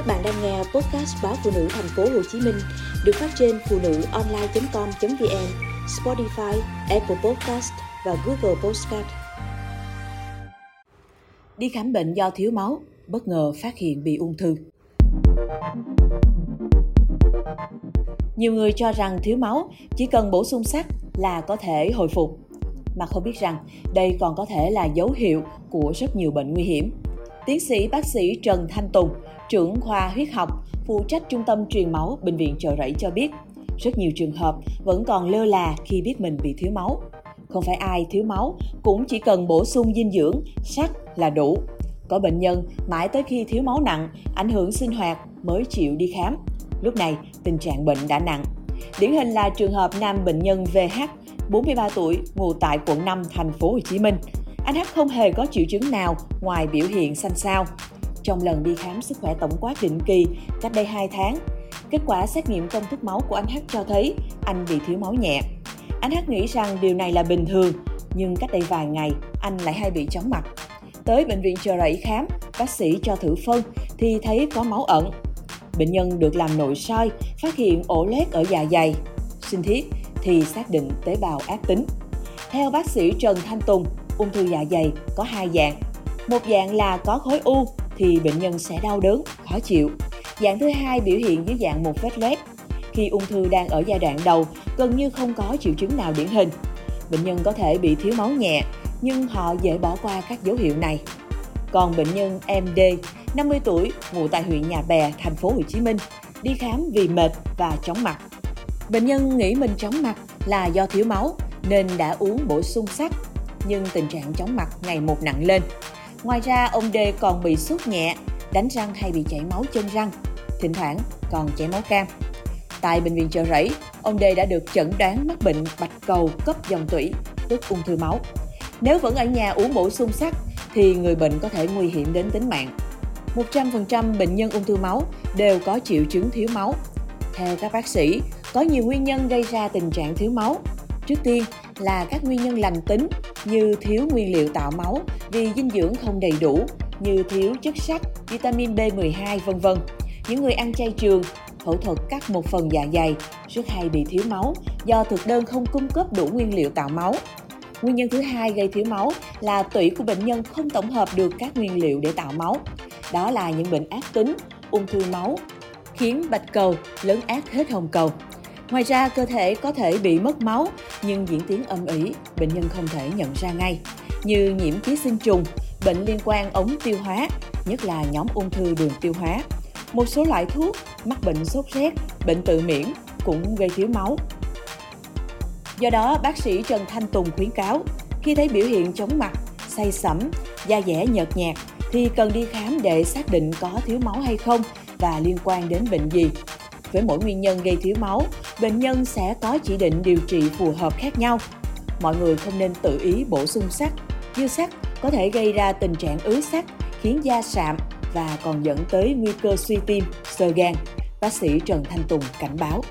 Các bạn đang nghe podcast báo phụ nữ thành phố Hồ Chí Minh được phát trên phụ nữ online.com.vn, Spotify, Apple Podcast và Google Podcast. Đi khám bệnh do thiếu máu, bất ngờ phát hiện bị ung thư. Nhiều người cho rằng thiếu máu chỉ cần bổ sung sắt là có thể hồi phục, mà không biết rằng đây còn có thể là dấu hiệu của rất nhiều bệnh nguy hiểm. Tiến sĩ bác sĩ Trần Thanh Tùng, trưởng khoa huyết học, phụ trách trung tâm truyền máu Bệnh viện Chợ Rẫy cho biết, rất nhiều trường hợp vẫn còn lơ là khi biết mình bị thiếu máu. Không phải ai thiếu máu cũng chỉ cần bổ sung dinh dưỡng, sắt là đủ. Có bệnh nhân mãi tới khi thiếu máu nặng, ảnh hưởng sinh hoạt mới chịu đi khám. Lúc này, tình trạng bệnh đã nặng. Điển hình là trường hợp nam bệnh nhân VH, 43 tuổi, ngụ tại quận 5, thành phố Hồ Chí Minh. Anh H không hề có triệu chứng nào ngoài biểu hiện xanh xao. Trong lần đi khám sức khỏe tổng quát định kỳ cách đây 2 tháng, kết quả xét nghiệm công thức máu của anh H cho thấy anh bị thiếu máu nhẹ. Anh H nghĩ rằng điều này là bình thường, nhưng cách đây vài ngày anh lại hay bị chóng mặt. Tới bệnh viện Chợ Rẫy khám, bác sĩ cho thử phân thì thấy có máu ẩn. Bệnh nhân được làm nội soi, phát hiện ổ lét ở dạ dày. Sinh thiết thì xác định tế bào ác tính. Theo bác sĩ Trần Thanh Tùng, ung thư dạ dày có hai dạng. Một dạng là có khối u thì bệnh nhân sẽ đau đớn, khó chịu. Dạng thứ hai biểu hiện dưới dạng một vết loét. Khi ung thư đang ở giai đoạn đầu, gần như không có triệu chứng nào điển hình. Bệnh nhân có thể bị thiếu máu nhẹ, nhưng họ dễ bỏ qua các dấu hiệu này. Còn bệnh nhân MD, 50 tuổi, ngụ tại huyện Nhà Bè, thành phố Hồ Chí Minh, đi khám vì mệt và chóng mặt. Bệnh nhân nghĩ mình chóng mặt là do thiếu máu nên đã uống bổ sung sắt, nhưng tình trạng chóng mặt ngày một nặng lên. Ngoài ra, ông D còn bị sốt nhẹ, đánh răng hay bị chảy máu chân răng, thỉnh thoảng còn chảy máu cam. Tại bệnh viện Chợ Rẫy, ông D đã được chẩn đoán mắc bệnh bạch cầu cấp dòng tủy, tức ung thư máu. Nếu vẫn ở nhà uống bổ sung sắt thì người bệnh có thể nguy hiểm đến tính mạng. 100% bệnh nhân ung thư máu đều có triệu chứng thiếu máu. Theo các bác sĩ, có nhiều nguyên nhân gây ra tình trạng thiếu máu. Trước tiên là các nguyên nhân lành tính như thiếu nguyên liệu tạo máu vì dinh dưỡng không đầy đủ như thiếu chất sắt, vitamin B12 vân vân. Những người ăn chay trường, phẫu thuật cắt một phần dạ dày rất hay bị thiếu máu do thực đơn không cung cấp đủ nguyên liệu tạo máu. Nguyên nhân thứ hai gây thiếu máu là tủy của bệnh nhân không tổng hợp được các nguyên liệu để tạo máu. Đó là những bệnh ác tính, ung thư máu, khiến bạch cầu lớn ác hết hồng cầu. Ngoài ra, cơ thể có thể bị mất máu nhưng diễn tiến âm ỉ, bệnh nhân không thể nhận ra ngay, như nhiễm ký sinh trùng, bệnh liên quan ống tiêu hóa, nhất là nhóm ung thư đường tiêu hóa. Một số loại thuốc, mắc bệnh sốt rét, bệnh tự miễn cũng gây thiếu máu. Do đó, bác sĩ Trần Thanh Tùng khuyến cáo, khi thấy biểu hiện chóng mặt, say sẩm, da dẻ nhợt nhạt thì cần đi khám để xác định có thiếu máu hay không và liên quan đến bệnh gì. Với mỗi nguyên nhân gây thiếu máu, bệnh nhân sẽ có chỉ định điều trị phù hợp khác nhau. Mọi người không nên tự ý bổ sung sắt. Dư sắt có thể gây ra tình trạng ứ sắt, khiến da sạm và còn dẫn tới nguy cơ suy tim, sơ gan. Bác sĩ Trần Thanh Tùng cảnh báo.